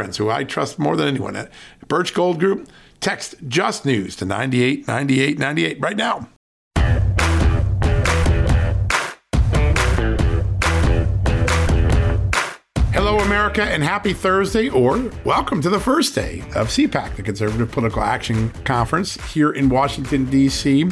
friends who I trust more than anyone at Birch Gold Group. Text Just News to 989898 right now. Hello, America, and happy Thursday, or welcome to the first day of CPAC, the Conservative Political Action Conference here in Washington, D.C.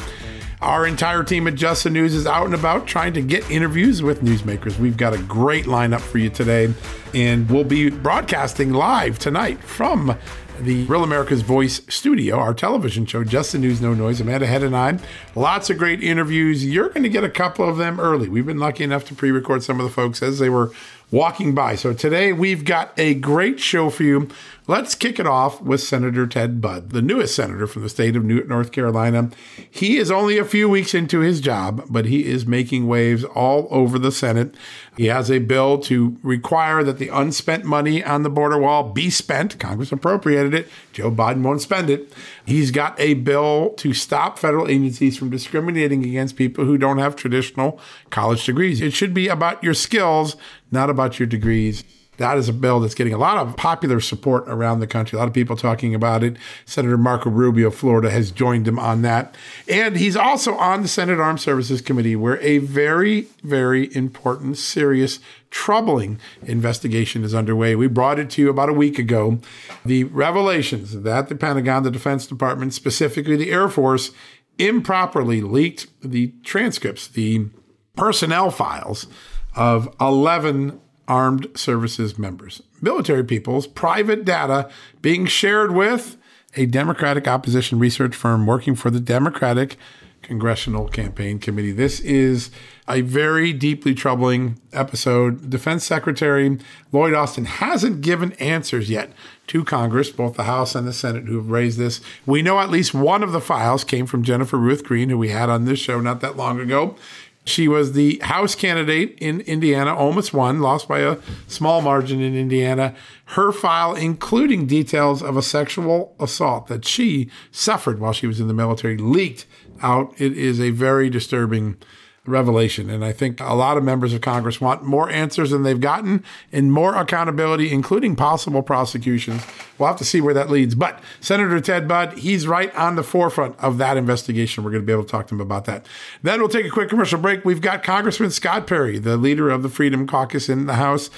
Our entire team at Just the News is out and about trying to get interviews with newsmakers. We've got a great lineup for you today, and we'll be broadcasting live tonight from the Real America's Voice studio, our television show, Just the News, No Noise. Amanda Head and I. Lots of great interviews. You're going to get a couple of them early. We've been lucky enough to pre record some of the folks as they were walking by. So today we've got a great show for you. Let's kick it off with Senator Ted Budd, the newest senator from the state of North Carolina. He is only a few weeks into his job, but he is making waves all over the Senate. He has a bill to require that the unspent money on the border wall be spent. Congress appropriated it. Joe Biden won't spend it. He's got a bill to stop federal agencies from discriminating against people who don't have traditional college degrees. It should be about your skills, not about your degrees. That is a bill that's getting a lot of popular support around the country. A lot of people talking about it. Senator Marco Rubio, of Florida, has joined him on that. And he's also on the Senate Armed Services Committee, where a very, very important, serious, troubling investigation is underway. We brought it to you about a week ago. The revelations that the Pentagon, the Defense Department, specifically the Air Force, improperly leaked the transcripts, the personnel files of 11 armed services members, military people's private data being shared with a Democratic opposition research firm working for the Democratic Congressional Campaign Committee. This is a very deeply troubling episode. Defense Secretary Lloyd Austin hasn't given answers yet to Congress, both the House and the Senate, who have raised this. We know at least one of the files came from Jennifer Ruth Green, who we had on this show not that long ago. She was the House candidate in Indiana, almost won, lost by a small margin in Indiana. Her file, including details of a sexual assault that she suffered while she was in the military, leaked out. It is a very disturbing revelation. And I think a lot of members of Congress want more answers than they've gotten and more accountability, including possible prosecutions. We'll have to see where that leads. But Senator Ted Budd, he's right on the forefront of that investigation. We're going to be able to talk to him about that. Then we'll take a quick commercial break. We've got Congressman Scott Perry, the leader of the Freedom Caucus in the House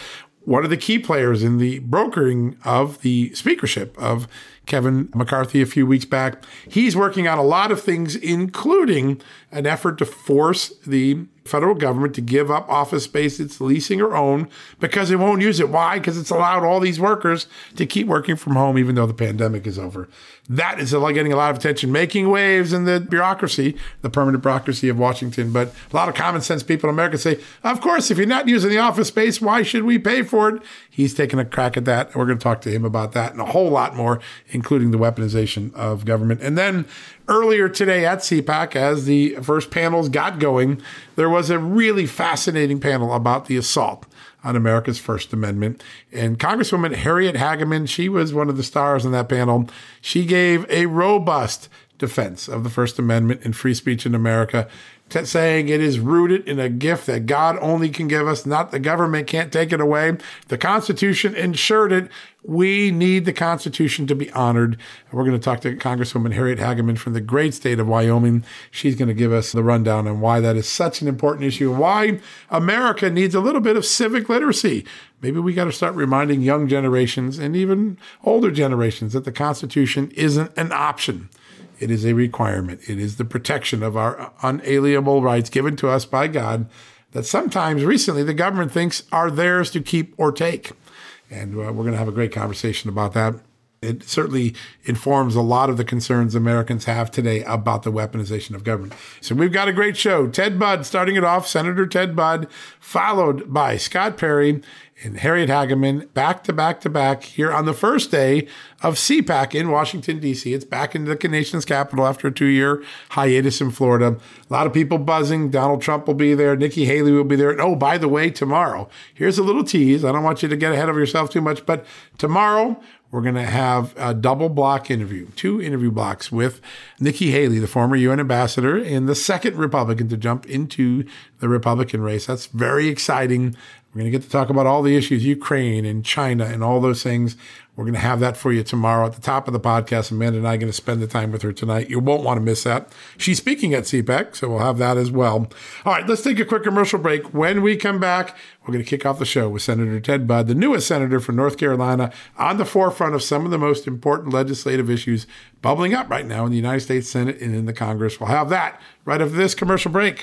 one of the key players in the brokering of the speakership of Kevin McCarthy a few weeks back. He's working on a lot of things, including an effort to force the federal government to give up office space it's leasing or own because it won't use it. Why? Because it's allowed all these workers to keep working from home even though the pandemic is over. That is getting a lot of attention, making waves in the bureaucracy, the permanent bureaucracy of Washington. But a lot of common sense people in America say, of course, if you're not using the office space, why should we pay for it? He's taking a crack at that. We're going to talk to him about that and a whole lot more, including the weaponization of government. And then earlier today at CPAC, as the first panels got going, there was a really fascinating panel about the assault on America's First Amendment. And Congresswoman Harriet Hageman, she was one of the stars in that panel. She gave a robust defense of the First Amendment and free speech in America. T- saying it is rooted in a gift that God only can give us, not the government can't take it away. The Constitution ensured it. We need the Constitution to be honored. And we're going to talk to Congresswoman Harriet Hageman from the great state of Wyoming. She's going to give us the rundown on why that is such an important issue, why America needs a little bit of civic literacy. Maybe we got to start reminding young generations and even older generations that the Constitution isn't an option. It is a requirement. It is the protection of our unalienable rights given to us by God that sometimes recently the government thinks are theirs to keep or take. And uh, we're going to have a great conversation about that. It certainly informs a lot of the concerns Americans have today about the weaponization of government. So we've got a great show. Ted Budd starting it off, Senator Ted Budd, followed by Scott Perry and Harriet Hageman back to back to back here on the first day of CPAC in Washington, D.C. It's back into the nation's capital after a two year hiatus in Florida. A lot of people buzzing. Donald Trump will be there. Nikki Haley will be there. And oh, by the way, tomorrow, here's a little tease. I don't want you to get ahead of yourself too much, but tomorrow, we're going to have a double block interview, two interview blocks with Nikki Haley, the former UN ambassador and the second Republican to jump into the Republican race. That's very exciting. We're going to get to talk about all the issues, Ukraine and China and all those things. We're going to have that for you tomorrow at the top of the podcast. Amanda and I are going to spend the time with her tonight. You won't want to miss that. She's speaking at CPAC, so we'll have that as well. All right, let's take a quick commercial break. When we come back, we're going to kick off the show with Senator Ted Budd, the newest senator from North Carolina, on the forefront of some of the most important legislative issues bubbling up right now in the United States Senate and in the Congress. We'll have that right after this commercial break.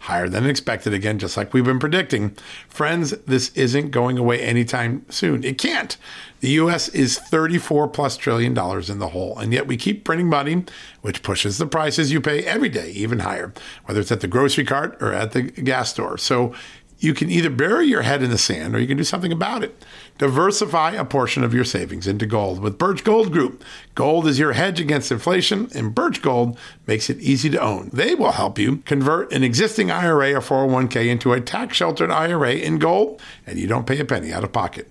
higher than expected again, just like we've been predicting. Friends, this isn't going away anytime soon. It can't. The US is 34 plus trillion dollars in the hole, and yet we keep printing money, which pushes the prices you pay every day even higher, whether it's at the grocery cart or at the gas store. So you can either bury your head in the sand or you can do something about it. Diversify a portion of your savings into gold with Birch Gold Group. Gold is your hedge against inflation, and Birch Gold makes it easy to own. They will help you convert an existing IRA or 401k into a tax sheltered IRA in gold, and you don't pay a penny out of pocket.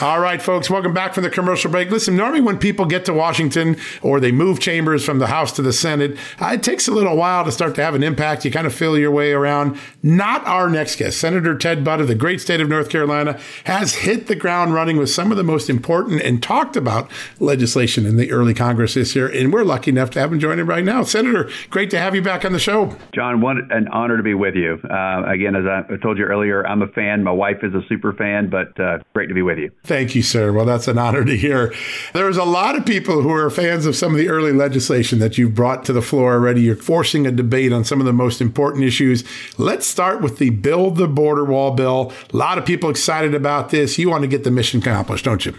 All right, folks, welcome back from the commercial break. Listen, normally when people get to Washington or they move chambers from the House to the Senate, uh, it takes a little while to start to have an impact. You kind of feel your way around. Not our next guest. Senator Ted Budd of the great state of North Carolina has hit the ground running with some of the most important and talked about legislation in the early Congress this year. And we're lucky enough to have him join us right now. Senator, great to have you back on the show. John, what an honor to be with you. Uh, again, as I told you earlier, I'm a fan. My wife is a super fan, but uh, great to be with you. Thank you, sir. Well, that's an honor to hear. There's a lot of people who are fans of some of the early legislation that you've brought to the floor already. You're forcing a debate on some of the most important issues. Let's start with the Build the Border Wall bill. A lot of people excited about this. You want to get the mission accomplished, don't you?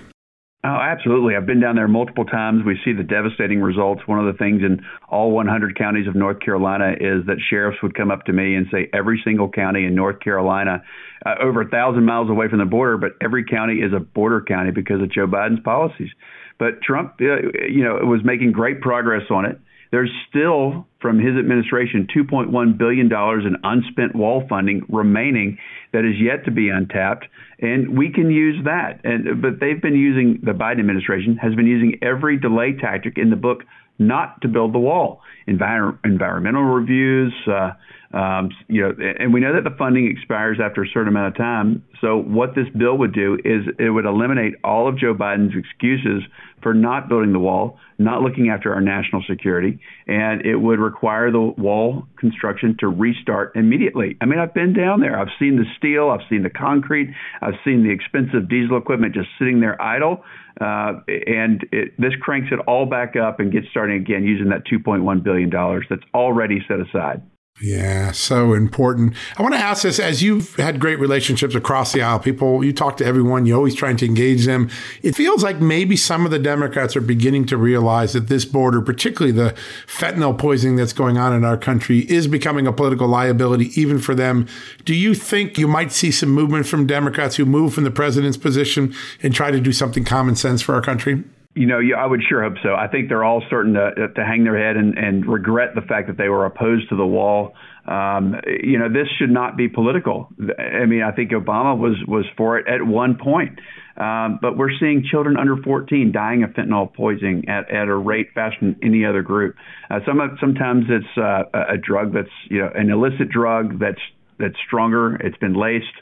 Oh, absolutely. I've been down there multiple times. We see the devastating results. One of the things in all 100 counties of North Carolina is that sheriffs would come up to me and say every single county in North Carolina, uh, over a thousand miles away from the border, but every county is a border county because of Joe Biden's policies. But Trump, uh, you know, was making great progress on it. There's still, from his administration, $2.1 billion in unspent wall funding remaining that is yet to be untapped, and we can use that. And but they've been using the Biden administration has been using every delay tactic in the book not to build the wall. Envir- environmental reviews, uh, um, you know, and we know that the funding expires after a certain amount of time. So what this bill would do is it would eliminate all of Joe Biden's excuses for not building the wall, not looking after our national security, and it would require the wall construction to restart immediately. I mean, I've been down there. I've seen the steel, I've seen the concrete, I've seen the expensive diesel equipment just sitting there idle. Uh, and it, this cranks it all back up and gets starting again using that $2.1 billion that's already set aside. Yeah, so important. I want to ask this as you've had great relationships across the aisle, people, you talk to everyone, you're always trying to engage them. It feels like maybe some of the Democrats are beginning to realize that this border, particularly the fentanyl poisoning that's going on in our country, is becoming a political liability even for them. Do you think you might see some movement from Democrats who move from the president's position and try to do something common sense for our country? You know, I would sure hope so. I think they're all starting to to hang their head and, and regret the fact that they were opposed to the wall. Um, you know, this should not be political. I mean, I think Obama was was for it at one point, um, but we're seeing children under 14 dying of fentanyl poisoning at, at a rate faster than any other group. Uh, some sometimes it's uh, a drug that's you know an illicit drug that's that's stronger. It's been laced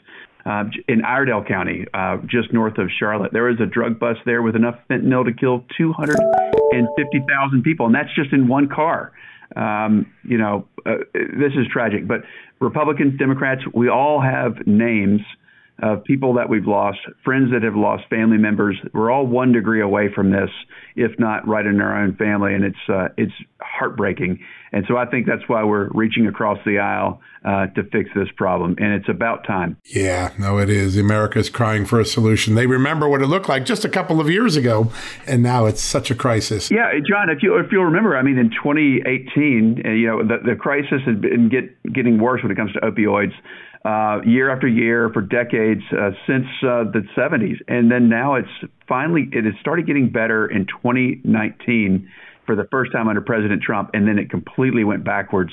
uh, in Iredell County, uh, just north of Charlotte. There was a drug bust there with enough fentanyl to kill 250,000 people, and that's just in one car. Um, you know, uh, this is tragic. But Republicans, Democrats, we all have names of people that we've lost, friends that have lost family members. We're all one degree away from this, if not right in our own family, and it's uh, it's heartbreaking. And so I think that's why we're reaching across the aisle uh, to fix this problem, and it's about time. Yeah, no, it is. America's crying for a solution. They remember what it looked like just a couple of years ago, and now it's such a crisis. Yeah, John, if you if you'll remember, I mean, in 2018, uh, you know, the, the crisis has been get, getting worse when it comes to opioids uh, year after year for decades uh, since uh, the 70s, and then now it's finally it has started getting better in 2019 for the first time under President Trump, and then it completely went backwards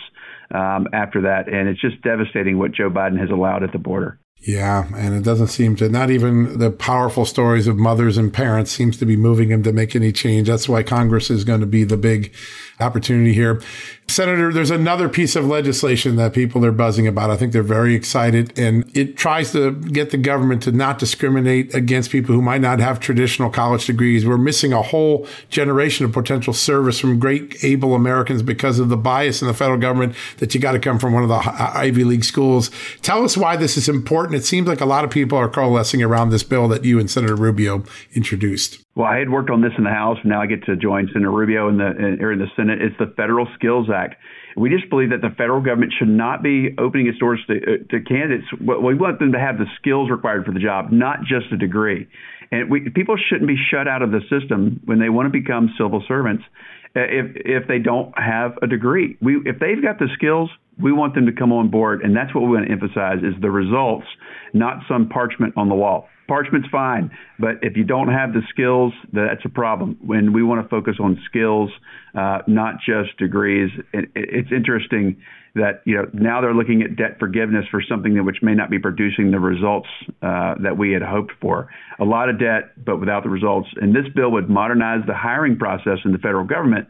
um, after that, and it's just devastating what Joe Biden has allowed at the border. Yeah, and it doesn't seem to not even the powerful stories of mothers and parents seems to be moving him to make any change. That's why Congress is going to be the big opportunity here. Senator, there's another piece of legislation that people are buzzing about. I think they're very excited, and it tries to get the government to not discriminate against people who might not have traditional college degrees. We're missing a whole generation of potential service from great, able Americans because of the bias in the federal government that you got to come from one of the Ivy League schools. Tell us why this is important. It seems like a lot of people are coalescing around this bill that you and Senator Rubio introduced. Well, I had worked on this in the House. And now I get to join Senator Rubio in the in, or in the Senate. It's the Federal Skills Act. We just believe that the federal government should not be opening its doors to, uh, to candidates. We want them to have the skills required for the job, not just a degree. And we, people shouldn't be shut out of the system when they want to become civil servants uh, if if they don't have a degree. We if they've got the skills, we want them to come on board, and that's what we want to emphasize: is the results, not some parchment on the wall. Parchment's fine, but if you don't have the skills, that's a problem. When we want to focus on skills, uh, not just degrees. It, it's interesting that you know now they're looking at debt forgiveness for something that which may not be producing the results uh, that we had hoped for. A lot of debt, but without the results. And this bill would modernize the hiring process in the federal government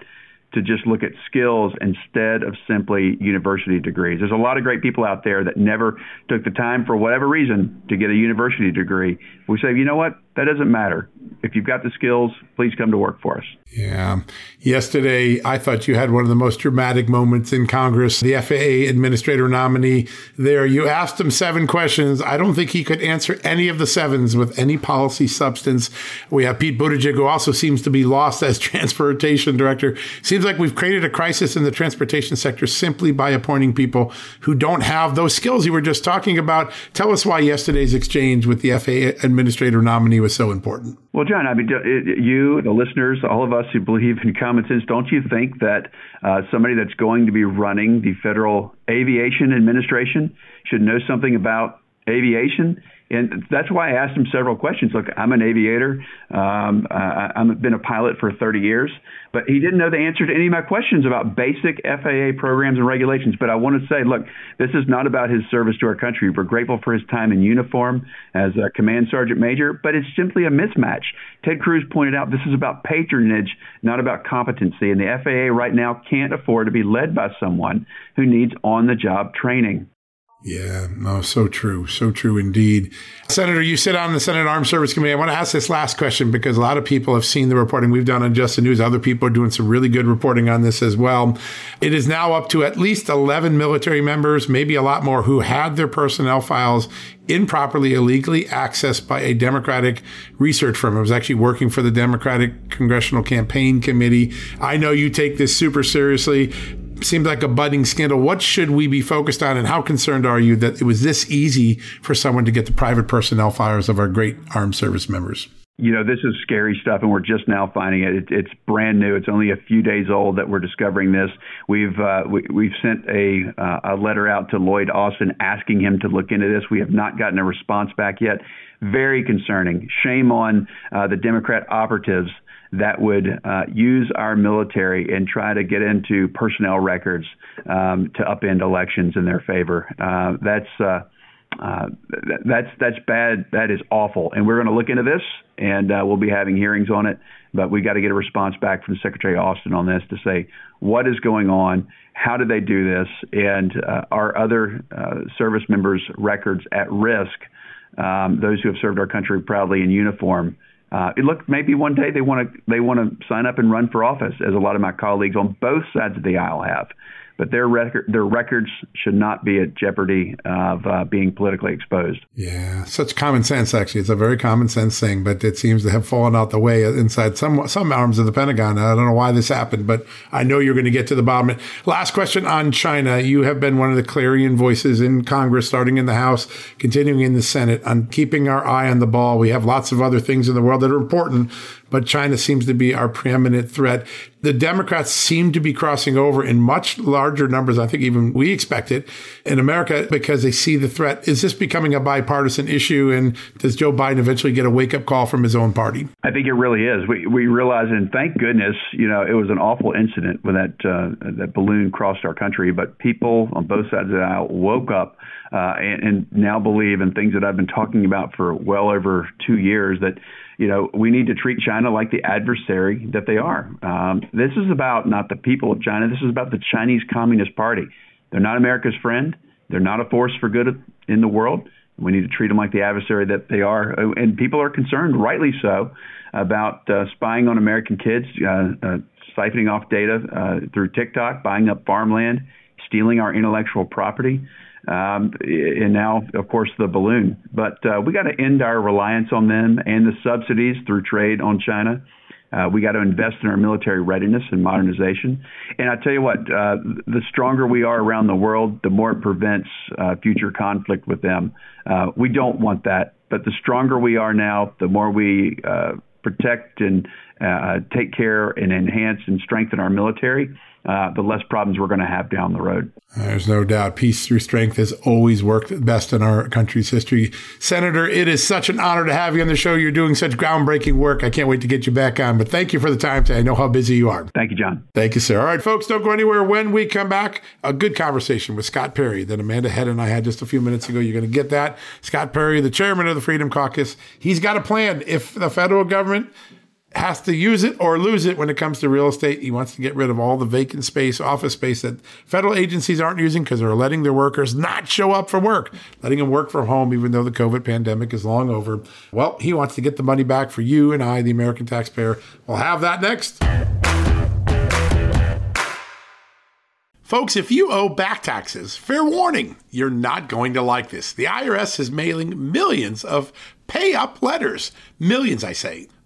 to just look at skills instead of simply university degrees. There's a lot of great people out there that never took the time for whatever reason to get a university degree. We say, you know what? That doesn't matter. If you've got the skills, please come to work for us. Yeah. Yesterday, I thought you had one of the most dramatic moments in Congress. The FAA administrator nominee there, you asked him seven questions. I don't think he could answer any of the sevens with any policy substance. We have Pete Buttigieg, who also seems to be lost as transportation director. Seems like we've created a crisis in the transportation sector simply by appointing people who don't have those skills you were just talking about. Tell us why yesterday's exchange with the FAA administrator nominee was so important? Well, John, I mean, you, the listeners, all of us who believe in common sense, don't you think that uh, somebody that's going to be running the Federal Aviation Administration should know something about aviation? And that's why I asked him several questions. Look, I'm an aviator. Um, I've been a pilot for 30 years, but he didn't know the answer to any of my questions about basic FAA programs and regulations. But I want to say, look, this is not about his service to our country. We're grateful for his time in uniform as a command sergeant major, but it's simply a mismatch. Ted Cruz pointed out this is about patronage, not about competency. And the FAA right now can't afford to be led by someone who needs on the job training. Yeah, no, so true. So true indeed. Senator, you sit on the Senate Armed Service Committee. I want to ask this last question because a lot of people have seen the reporting we've done on Just the News. Other people are doing some really good reporting on this as well. It is now up to at least 11 military members, maybe a lot more, who had their personnel files improperly, illegally accessed by a Democratic research firm. I was actually working for the Democratic Congressional Campaign Committee. I know you take this super seriously seems like a budding scandal. What should we be focused on, and how concerned are you that it was this easy for someone to get the private personnel files of our great armed service members? You know, this is scary stuff, and we're just now finding it. it it's brand new. It's only a few days old that we're discovering this. We've uh, we, have sent a uh, a letter out to Lloyd Austin asking him to look into this. We have not gotten a response back yet. Very concerning. Shame on uh, the Democrat operatives that would uh, use our military and try to get into personnel records um, to upend elections in their favor. Uh, that's uh, uh that's that's bad. That is awful. And we're going to look into this, and uh, we'll be having hearings on it. But we got to get a response back from Secretary Austin on this to say what is going on, how did they do this, and uh, are other service members' records at risk? Um, those who have served our country proudly in uniform uh, look, maybe one day they want to they want to sign up and run for office, as a lot of my colleagues on both sides of the aisle have but their record their records should not be at jeopardy of uh, being politically exposed. Yeah, such common sense. Actually, it's a very common sense thing, but it seems to have fallen out the way inside some some arms of the Pentagon. I don't know why this happened, but I know you're going to get to the bottom. Last question on China. You have been one of the clarion voices in Congress, starting in the House, continuing in the Senate, on keeping our eye on the ball. We have lots of other things in the world that are important, but China seems to be our preeminent threat. The Democrats seem to be crossing over in much larger numbers, I think even we expected in America, because they see the threat. Is this becoming a bipartisan issue? And does Joe Biden eventually get a wake up call from his own party? I think it really is. We, we realize, and thank goodness, you know, it was an awful incident when that, uh, that balloon crossed our country, but people on both sides of the aisle woke up uh, and, and now believe in things that I've been talking about for well over two years that you know, we need to treat China like the adversary that they are. Um, this is about not the people of China. This is about the Chinese Communist Party. They're not America's friend. They're not a force for good in the world. We need to treat them like the adversary that they are. And people are concerned, rightly so, about uh, spying on American kids, uh, uh, siphoning off data uh, through TikTok, buying up farmland, stealing our intellectual property um, and now, of course, the balloon. But uh, we got to end our reliance on them and the subsidies through trade on China. Uh, we got to invest in our military readiness and modernization. And I tell you what, uh, the stronger we are around the world, the more it prevents uh, future conflict with them. Uh, we don't want that. But the stronger we are now, the more we uh, protect and uh, take care and enhance and strengthen our military, uh, the less problems we're going to have down the road. There's no doubt. Peace through strength has always worked best in our country's history. Senator, it is such an honor to have you on the show. You're doing such groundbreaking work. I can't wait to get you back on. But thank you for the time today. I know how busy you are. Thank you, John. Thank you, sir. All right, folks, don't go anywhere. When we come back, a good conversation with Scott Perry that Amanda Head and I had just a few minutes ago. You're going to get that. Scott Perry, the chairman of the Freedom Caucus, he's got a plan. If the federal government has to use it or lose it when it comes to real estate. He wants to get rid of all the vacant space, office space that federal agencies aren't using because they're letting their workers not show up for work, letting them work from home, even though the COVID pandemic is long over. Well, he wants to get the money back for you and I, the American taxpayer. We'll have that next. Folks, if you owe back taxes, fair warning, you're not going to like this. The IRS is mailing millions of pay up letters. Millions, I say.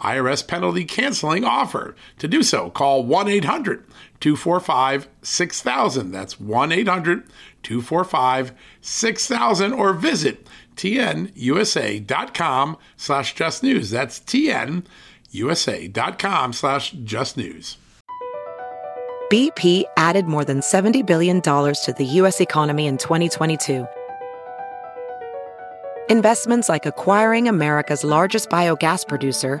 IRS penalty canceling offer. To do so, call 1 800 245 6000. That's 1 800 245 6000 or visit tnusa.com slash just news. That's tnusa.com slash just news. BP added more than $70 billion to the U.S. economy in 2022. Investments like acquiring America's largest biogas producer,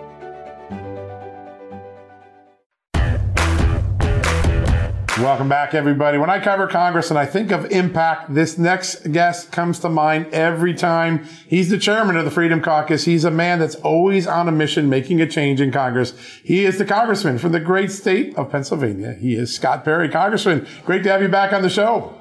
Welcome back, everybody. When I cover Congress and I think of impact, this next guest comes to mind every time. He's the chairman of the Freedom Caucus. He's a man that's always on a mission making a change in Congress. He is the congressman from the great state of Pennsylvania. He is Scott Perry. Congressman, great to have you back on the show.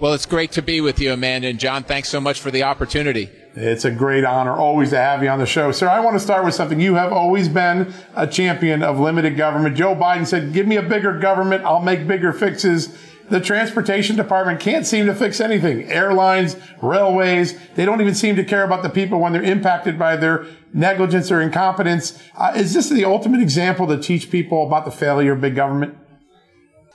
Well, it's great to be with you, Amanda and John. Thanks so much for the opportunity. It's a great honor always to have you on the show. Sir, I want to start with something. You have always been a champion of limited government. Joe Biden said, give me a bigger government. I'll make bigger fixes. The transportation department can't seem to fix anything. Airlines, railways, they don't even seem to care about the people when they're impacted by their negligence or incompetence. Uh, is this the ultimate example to teach people about the failure of big government?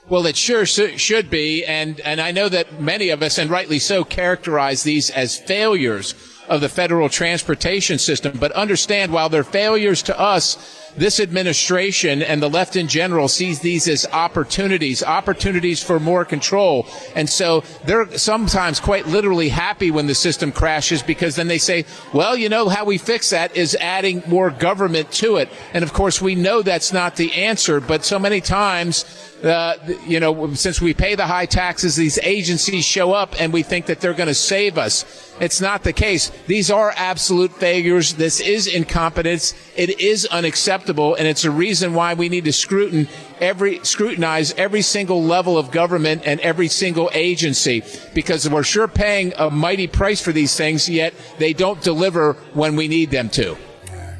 Well, it sure should be, and and I know that many of us, and rightly so, characterize these as failures of the federal transportation system. But understand, while they're failures to us, this administration and the left in general sees these as opportunities, opportunities for more control. And so they're sometimes quite literally happy when the system crashes because then they say, well, you know, how we fix that is adding more government to it. And of course, we know that's not the answer, but so many times, uh, you know, since we pay the high taxes, these agencies show up and we think that they're going to save us. It's not the case. These are absolute failures. This is incompetence. It is unacceptable, and it's a reason why we need to every scrutinize every single level of government and every single agency because we're sure paying a mighty price for these things, yet they don't deliver when we need them to.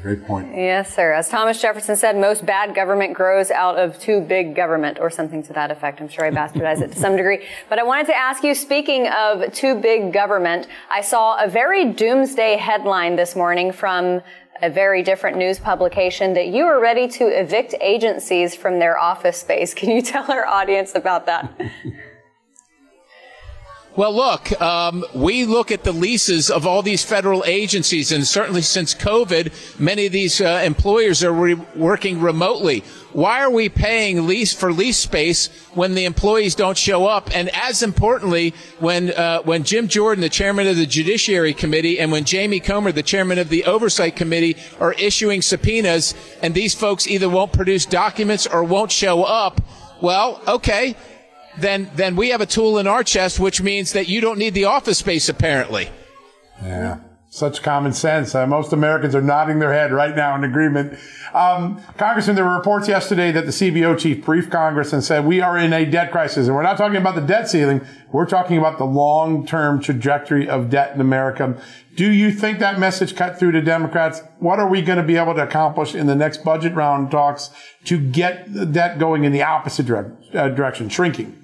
Great point. Yes, sir. As Thomas Jefferson said, most bad government grows out of too big government, or something to that effect. I'm sure I bastardized it to some degree. But I wanted to ask you, speaking of too big government, I saw a very doomsday headline this morning from a very different news publication that you are ready to evict agencies from their office space. Can you tell our audience about that? Well, look, um, we look at the leases of all these federal agencies, and certainly since COVID, many of these uh, employers are re- working remotely. Why are we paying lease for lease space when the employees don't show up? And as importantly, when uh, when Jim Jordan, the chairman of the Judiciary Committee, and when Jamie Comer, the chairman of the Oversight Committee, are issuing subpoenas, and these folks either won't produce documents or won't show up. Well, okay, then then we have a tool in our chest, which means that you don't need the office space apparently. Yeah. Such common sense. Uh, most Americans are nodding their head right now in agreement. Um, Congressman, there were reports yesterday that the CBO chief briefed Congress and said we are in a debt crisis, and we're not talking about the debt ceiling. We're talking about the long-term trajectory of debt in America. Do you think that message cut through to Democrats? What are we going to be able to accomplish in the next budget round talks to get the debt going in the opposite dire- uh, direction, shrinking?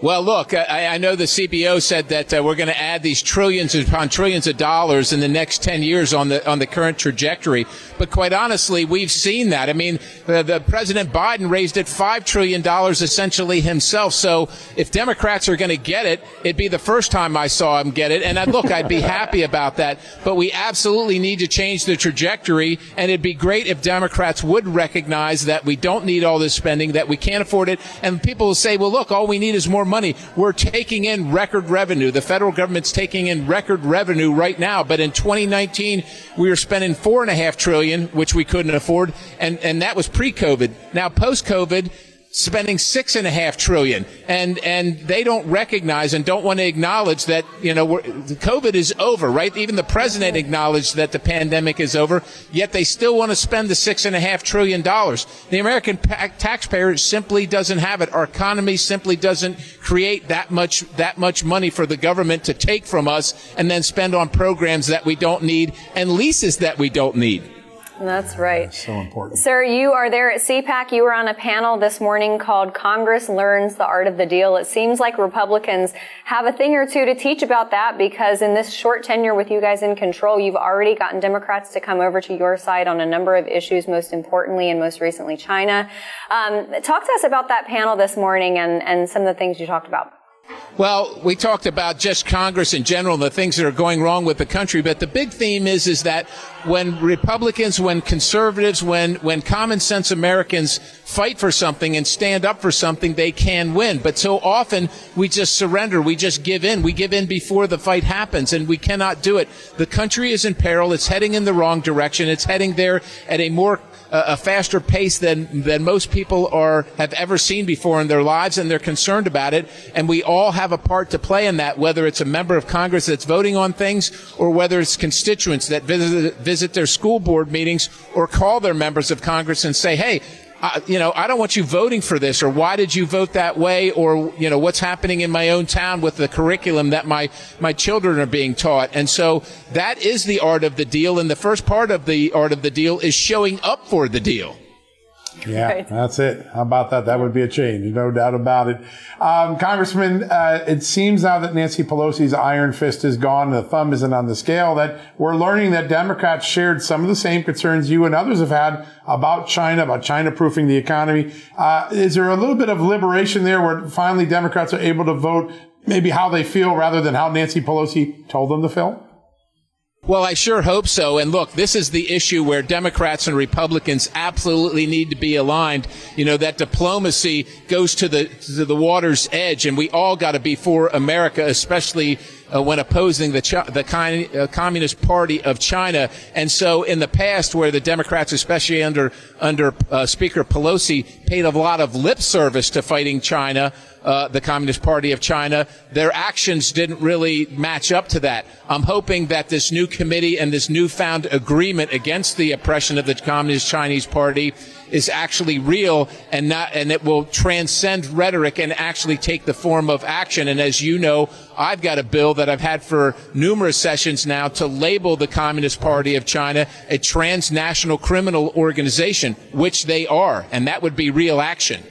Well, look, I, I, know the CBO said that uh, we're going to add these trillions upon trillions of dollars in the next 10 years on the on the current trajectory. But quite honestly, we've seen that. I mean, the, the President Biden raised it $5 trillion essentially himself. So if Democrats are going to get it, it'd be the first time I saw him get it. And I'd, look, I'd be happy about that. But we absolutely need to change the trajectory. And it'd be great if Democrats would recognize that we don't need all this spending, that we can't afford it. And people will say, well, look, all we need is more money. We're taking in record revenue. The federal government's taking in record revenue right now. But in 2019, we were spending four and a half trillion, which we couldn't afford. And, and that was pre-COVID. Now post-COVID, spending six and a half trillion. And and they don't recognize and don't want to acknowledge that you know covid is over right? Even the president acknowledged that the pandemic is over yet they still want to spend the six and a half trillion dollars. The american pa- taxpayer simply doesn't have it. Our economy simply doesn't create that much that much money for the government to take from us and then spend on programs that we don't need and leases that we don't need that's right. So important. Sir, you are there at CPAC. You were on a panel this morning called Congress Learns the Art of the Deal. It seems like Republicans have a thing or two to teach about that because in this short tenure with you guys in control, you've already gotten Democrats to come over to your side on a number of issues, most importantly and most recently China. Um, talk to us about that panel this morning and, and some of the things you talked about. Well, we talked about just Congress in general and the things that are going wrong with the country, but the big theme is is that when Republicans, when conservatives, when when common sense Americans fight for something and stand up for something, they can win. But so often we just surrender, we just give in, we give in before the fight happens, and we cannot do it. The country is in peril; it's heading in the wrong direction. It's heading there at a more a faster pace than than most people are have ever seen before in their lives, and they're concerned about it. And we all have a part to play in that, whether it's a member of Congress that's voting on things, or whether it's constituents that visit visit their school board meetings, or call their members of Congress and say, "Hey." You know, I don't want you voting for this, or why did you vote that way, or you know, what's happening in my own town with the curriculum that my my children are being taught. And so that is the art of the deal. And the first part of the art of the deal is showing up for the deal. Yeah, right. that's it. How about that? That would be a change, no doubt about it. Um, Congressman, uh, it seems now that Nancy Pelosi's iron fist is gone, and the thumb isn't on the scale, that we're learning that Democrats shared some of the same concerns you and others have had about China, about China proofing the economy. Uh, is there a little bit of liberation there where finally Democrats are able to vote maybe how they feel rather than how Nancy Pelosi told them to feel? Well, I sure hope so. And look, this is the issue where Democrats and Republicans absolutely need to be aligned. You know, that diplomacy goes to the, to the water's edge and we all got to be for America, especially uh, when opposing the, Ch- the uh, Communist Party of China. And so in the past, where the Democrats, especially under, under uh, Speaker Pelosi, paid a lot of lip service to fighting China, uh, the Communist Party of China, their actions didn't really match up to that. I'm hoping that this new committee and this newfound agreement against the oppression of the Communist Chinese Party is actually real and not, and it will transcend rhetoric and actually take the form of action. And as you know, I've got a bill that I've had for numerous sessions now to label the Communist Party of China a transnational criminal organization, which they are. And that would be real action.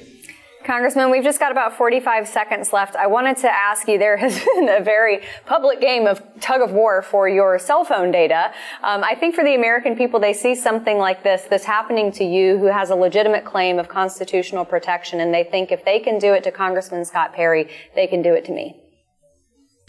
Congressman, we've just got about 45 seconds left. I wanted to ask you, there has been a very public game of tug of war for your cell phone data. Um, I think for the American people, they see something like this, this happening to you who has a legitimate claim of constitutional protection, and they think if they can do it to Congressman Scott Perry, they can do it to me.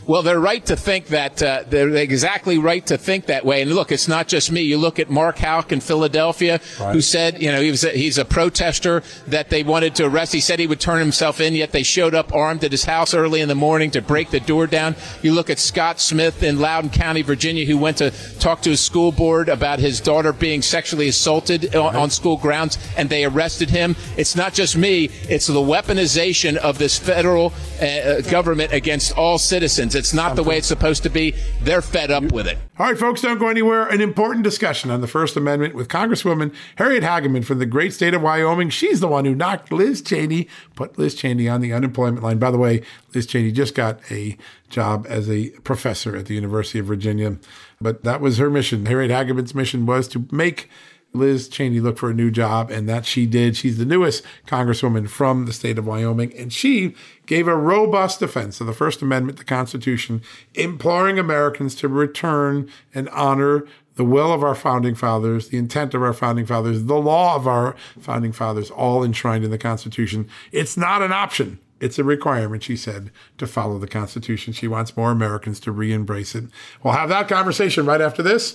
Well, they're right to think that uh, they're exactly right to think that way. And look, it's not just me. You look at Mark Houck in Philadelphia, right. who said, you know, he was a, he's a protester that they wanted to arrest. He said he would turn himself in, yet they showed up armed at his house early in the morning to break the door down. You look at Scott Smith in Loudoun County, Virginia, who went to talk to his school board about his daughter being sexually assaulted right. on school grounds, and they arrested him. It's not just me; it's the weaponization of this federal uh, government against all citizens. It's not the way it's supposed to be. They're fed up with it. All right, folks, don't go anywhere. An important discussion on the First Amendment with Congresswoman Harriet Hageman from the great state of Wyoming. She's the one who knocked Liz Cheney, put Liz Cheney on the unemployment line. By the way, Liz Cheney just got a job as a professor at the University of Virginia. But that was her mission. Harriet Hageman's mission was to make Liz Cheney look for a new job, and that she did. She's the newest congresswoman from the state of Wyoming, and she gave a robust defense of the First Amendment, the Constitution, imploring Americans to return and honor the will of our founding fathers, the intent of our founding fathers, the law of our founding fathers, all enshrined in the Constitution. It's not an option. It's a requirement, she said, to follow the Constitution. She wants more Americans to re embrace it. We'll have that conversation right after this.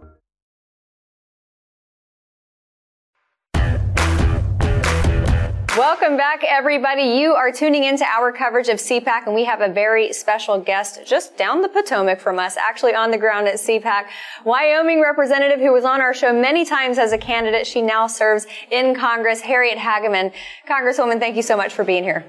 Welcome back, everybody. You are tuning into our coverage of CPAC, and we have a very special guest just down the Potomac from us, actually on the ground at CPAC. Wyoming representative who was on our show many times as a candidate. She now serves in Congress, Harriet Hageman. Congresswoman, thank you so much for being here.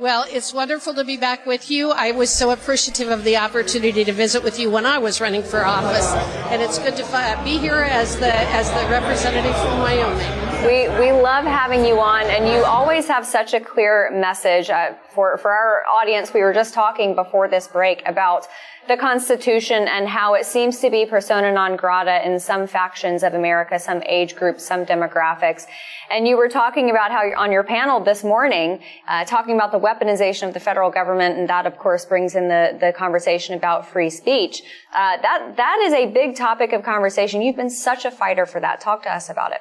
Well, it's wonderful to be back with you. I was so appreciative of the opportunity to visit with you when I was running for office, and it's good to be here as the as the representative from Wyoming. We, we love having you on, and you always have such a clear message. Uh, for, for our audience, we were just talking before this break about the Constitution and how it seems to be persona non grata in some factions of America, some age groups, some demographics. And you were talking about how you're on your panel this morning, uh, talking about the weaponization of the federal government, and that, of course, brings in the, the conversation about free speech. Uh, that that is a big topic of conversation. You've been such a fighter for that. Talk to us about it.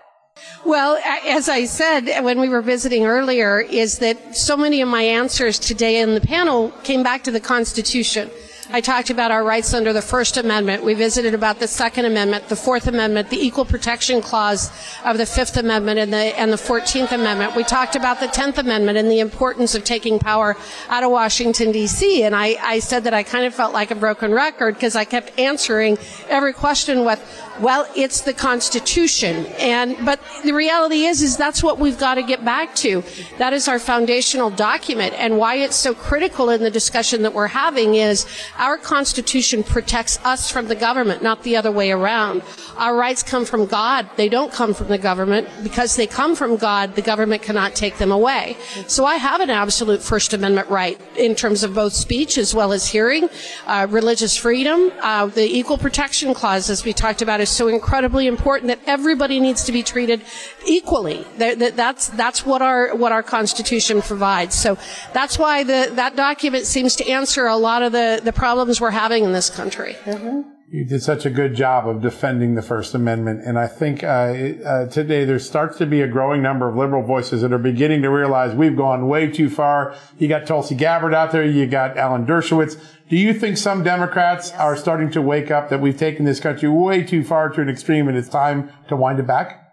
Well, as I said when we were visiting earlier, is that so many of my answers today in the panel came back to the Constitution. I talked about our rights under the First Amendment. We visited about the Second Amendment, the Fourth Amendment, the Equal Protection Clause of the Fifth Amendment and the, and the Fourteenth Amendment. We talked about the Tenth Amendment and the importance of taking power out of Washington, D.C. And I, I said that I kind of felt like a broken record because I kept answering every question with, well, it's the Constitution. And, but the reality is, is that's what we've got to get back to. That is our foundational document. And why it's so critical in the discussion that we're having is our Constitution protects us from the government, not the other way around. Our rights come from God. They don't come from the government. Because they come from God, the government cannot take them away. So I have an absolute First Amendment right in terms of both speech as well as hearing, uh, religious freedom, uh, the Equal Protection Clause, as we talked about, is so incredibly important that everybody needs to be treated equally. That's, that's what our, what our Constitution provides. So that's why the, that document seems to answer a lot of the, the problems we're having in this country. Mm-hmm. You did such a good job of defending the First Amendment. And I think uh, uh, today there starts to be a growing number of liberal voices that are beginning to realize we've gone way too far. You got Tulsi Gabbard out there. You got Alan Dershowitz. Do you think some Democrats are starting to wake up that we've taken this country way too far to an extreme and it's time to wind it back?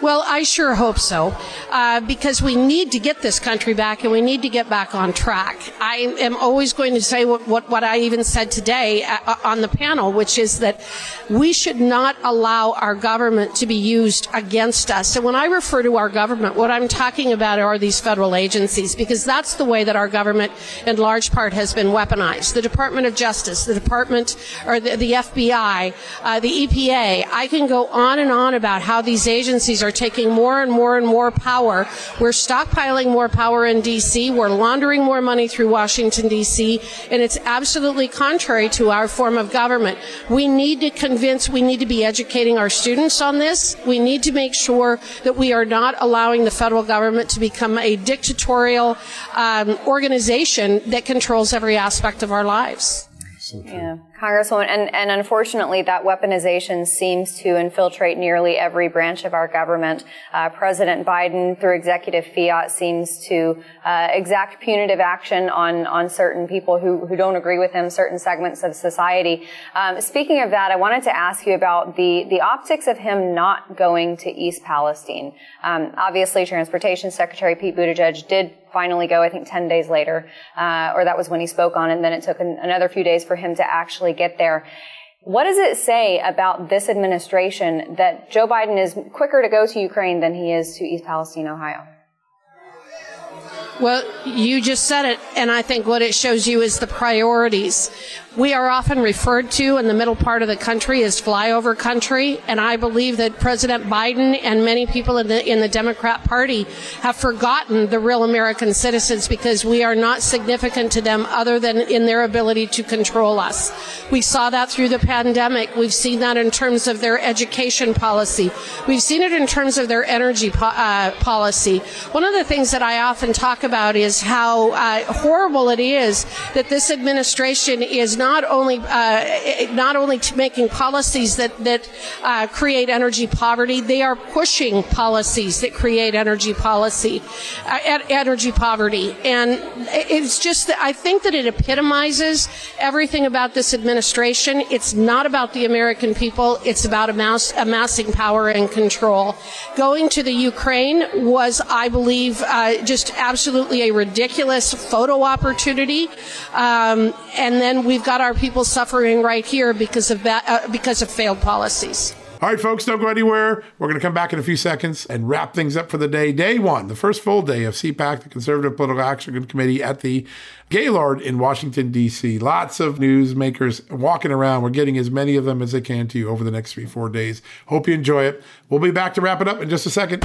Well, I sure hope so, uh, because we need to get this country back and we need to get back on track. I am always going to say what, what, what I even said today uh, on the panel, which is that we should not allow our government to be used against us. And when I refer to our government, what I'm talking about are these federal agencies, because that's the way that our government, in large part, has been weaponized. The Department of Justice, the Department, or the, the FBI, uh, the EPA. I can go on and on about how these agencies are are taking more and more and more power. We're stockpiling more power in D.C. We're laundering more money through Washington, D.C. And it's absolutely contrary to our form of government. We need to convince, we need to be educating our students on this. We need to make sure that we are not allowing the federal government to become a dictatorial um, organization that controls every aspect of our lives. So yeah. Congresswoman, and, and unfortunately, that weaponization seems to infiltrate nearly every branch of our government. Uh, President Biden, through executive fiat, seems to uh, exact punitive action on on certain people who who don't agree with him, certain segments of society. Um, speaking of that, I wanted to ask you about the the optics of him not going to East Palestine. Um, obviously, Transportation Secretary Pete Buttigieg did finally go. I think ten days later, uh, or that was when he spoke on. And then it took an, another few days for him to actually get there. What does it say about this administration that Joe Biden is quicker to go to Ukraine than he is to East Palestine, Ohio? Well, you just said it, and I think what it shows you is the priorities. We are often referred to in the middle part of the country as flyover country, and I believe that President Biden and many people in the in the Democrat Party have forgotten the real American citizens because we are not significant to them other than in their ability to control us. We saw that through the pandemic. We've seen that in terms of their education policy. We've seen it in terms of their energy po- uh, policy. One of the things that I often talk about is how uh, horrible it is that this administration is not only uh, not only making policies that that uh, create energy poverty, they are pushing policies that create energy policy, uh, energy poverty, and it's just that I think that it epitomizes everything about this administration. It's not about the American people. It's about amass, amassing power and control. Going to the Ukraine was, I believe, uh, just absolutely a ridiculous photo opportunity, um, and then we've got our people suffering right here because of that, uh, because of failed policies. All right, folks, don't go anywhere. We're going to come back in a few seconds and wrap things up for the day. Day one, the first full day of CPAC, the Conservative Political Action Committee at the Gaylord in Washington, D.C. Lots of newsmakers walking around. We're getting as many of them as they can to you over the next three, four days. Hope you enjoy it. We'll be back to wrap it up in just a second.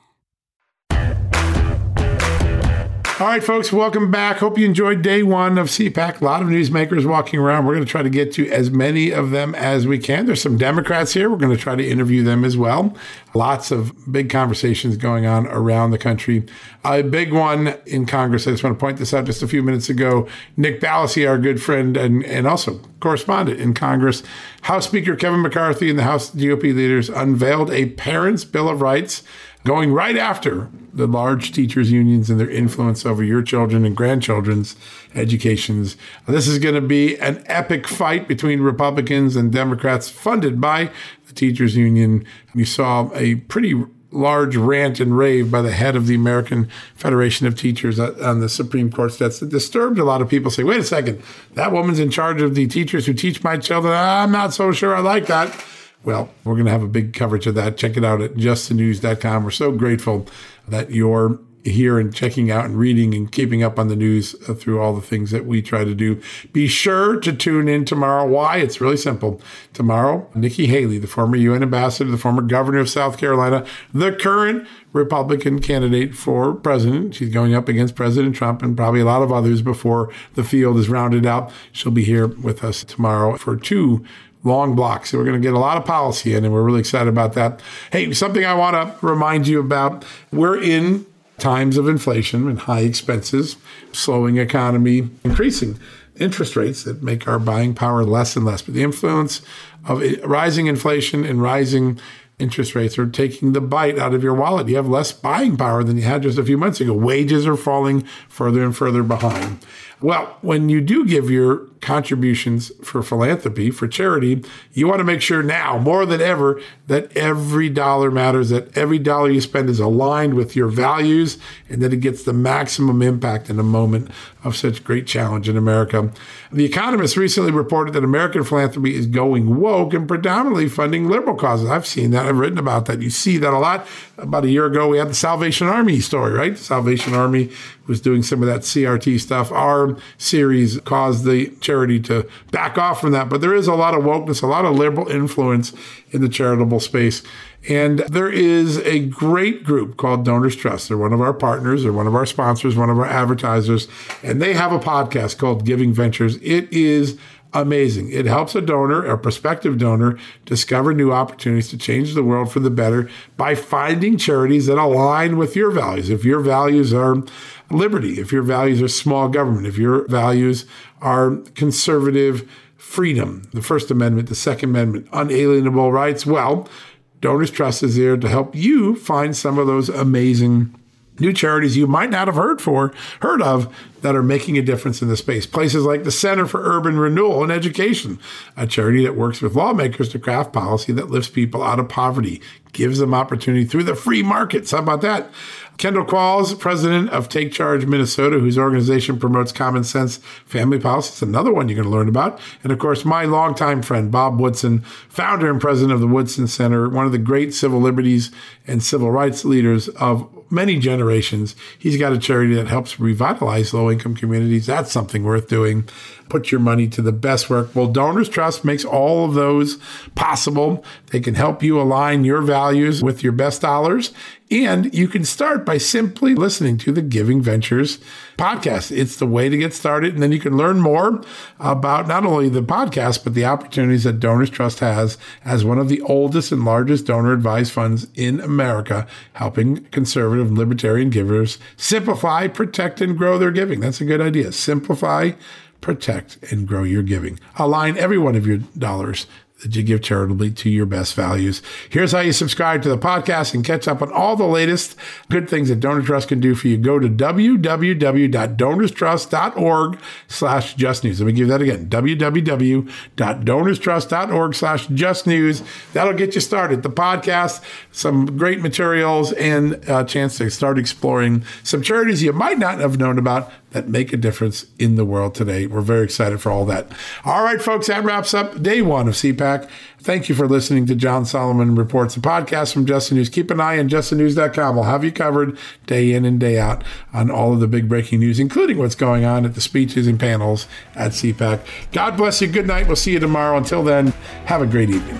All right, folks, welcome back. Hope you enjoyed day one of CPAC. A lot of newsmakers walking around. We're going to try to get to as many of them as we can. There's some Democrats here. We're going to try to interview them as well. Lots of big conversations going on around the country. A big one in Congress. I just want to point this out just a few minutes ago. Nick Ballasy, our good friend and, and also correspondent in Congress, House Speaker Kevin McCarthy and the House GOP leaders unveiled a Parents' Bill of Rights going right after the large teachers unions and their influence over your children and grandchildren's educations. This is going to be an epic fight between Republicans and Democrats funded by the teachers union. You saw a pretty large rant and rave by the head of the American Federation of Teachers on the Supreme Court that's disturbed a lot of people. Say, wait a second, that woman's in charge of the teachers who teach my children. I'm not so sure I like that. Well, we're going to have a big coverage of that. Check it out at justthenews.com. We're so grateful that you're here and checking out and reading and keeping up on the news through all the things that we try to do. Be sure to tune in tomorrow. Why? It's really simple. Tomorrow, Nikki Haley, the former UN ambassador, the former governor of South Carolina, the current Republican candidate for president. She's going up against President Trump and probably a lot of others before the field is rounded out. She'll be here with us tomorrow for two long blocks. So we're going to get a lot of policy in, and we're really excited about that. Hey, something I want to remind you about we're in times of inflation and high expenses, slowing economy, increasing interest rates that make our buying power less and less. But the influence of rising inflation and rising interest rates are taking the bite out of your wallet. You have less buying power than you had just a few months ago. Wages are falling further and further behind. Well, when you do give your contributions for philanthropy, for charity, you want to make sure now, more than ever, that every dollar matters, that every dollar you spend is aligned with your values, and that it gets the maximum impact in a moment of such great challenge in America. The Economist recently reported that American philanthropy is going woke and predominantly funding liberal causes. I've seen that. I've written about that. You see that a lot. About a year ago, we had the Salvation Army story, right? The Salvation Army was doing some of that CRT stuff. Our series caused the charity to back off from that, but there is a lot of wokeness, a lot of liberal influence in the charitable space. And there is a great group called Donors Trust. They're one of our partners, they're one of our sponsors, one of our advertisers, and they have a podcast called Giving Ventures. It is amazing. It helps a donor, a prospective donor, discover new opportunities to change the world for the better by finding charities that align with your values. If your values are liberty, if your values are small government, if your values are conservative freedom, the First Amendment, the Second Amendment, unalienable rights, well, Donors Trust is there to help you find some of those amazing new charities you might not have heard for heard of that are making a difference in the space. Places like the Center for Urban Renewal and Education, a charity that works with lawmakers to craft policy that lifts people out of poverty, gives them opportunity through the free markets. How about that? Kendall Qualls, president of Take Charge Minnesota, whose organization promotes common sense family policy. It's another one you're going to learn about. And of course, my longtime friend, Bob Woodson, founder and president of the Woodson Center, one of the great civil liberties and civil rights leaders of many generations. He's got a charity that helps revitalize low income communities. That's something worth doing. Put your money to the best work. Well, Donors Trust makes all of those possible. They can help you align your values with your best dollars. And you can start by simply listening to the Giving Ventures podcast. It's the way to get started. And then you can learn more about not only the podcast, but the opportunities that Donors Trust has as one of the oldest and largest donor advised funds in America, helping conservative and libertarian givers simplify, protect, and grow their giving. That's a good idea. Simplify, protect, and grow your giving. Align every one of your dollars that you give charitably to your best values. Here's how you subscribe to the podcast and catch up on all the latest good things that Donor Trust can do for you. Go to www.donorstrust.org slash just news. Let me give that again. www.donorstrust.org slash just news. That'll get you started. The podcast, some great materials and a chance to start exploring some charities you might not have known about that make a difference in the world today. We're very excited for all that. All right, folks, that wraps up day one of CPAC. Thank you for listening to John Solomon Reports, a podcast from Just the News. Keep an eye on justthenews.com. We'll have you covered day in and day out on all of the big breaking news, including what's going on at the speeches and panels at CPAC. God bless you. Good night. We'll see you tomorrow. Until then, have a great evening.